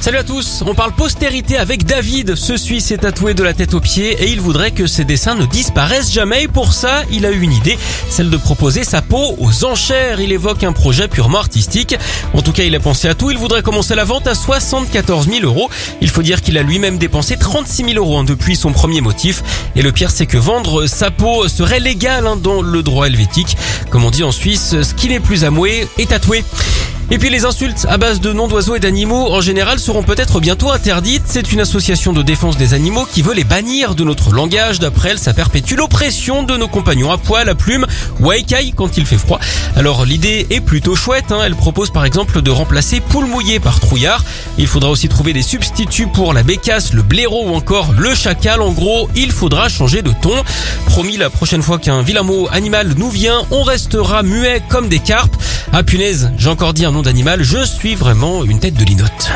Salut à tous, on parle postérité avec David. Ce Suisse est tatoué de la tête aux pieds et il voudrait que ses dessins ne disparaissent jamais. Pour ça, il a eu une idée, celle de proposer sa peau aux enchères. Il évoque un projet purement artistique. En tout cas, il a pensé à tout. Il voudrait commencer la vente à 74 000 euros. Il faut dire qu'il a lui-même dépensé 36 000 euros hein, depuis son premier motif. Et le pire, c'est que vendre sa peau serait légal hein, dans le droit helvétique. Comme on dit en Suisse, ce qui n'est plus amoué est tatoué. Et puis les insultes à base de noms d'oiseaux et d'animaux en général seront peut-être bientôt interdites. C'est une association de défense des animaux qui veut les bannir de notre langage. D'après elle, ça perpétue l'oppression de nos compagnons à poil, à plume ou à écaille quand il fait froid. Alors l'idée est plutôt chouette. Hein. Elle propose par exemple de remplacer poule mouillée par trouillard. Il faudra aussi trouver des substituts pour la bécasse, le blaireau ou encore le chacal. En gros, il faudra changer de ton. Promis, la prochaine fois qu'un vilain mot animal nous vient, on restera muet comme des carpes. Ah punaise, j'ai encore dit un nom d'animal, je suis vraiment une tête de linotte.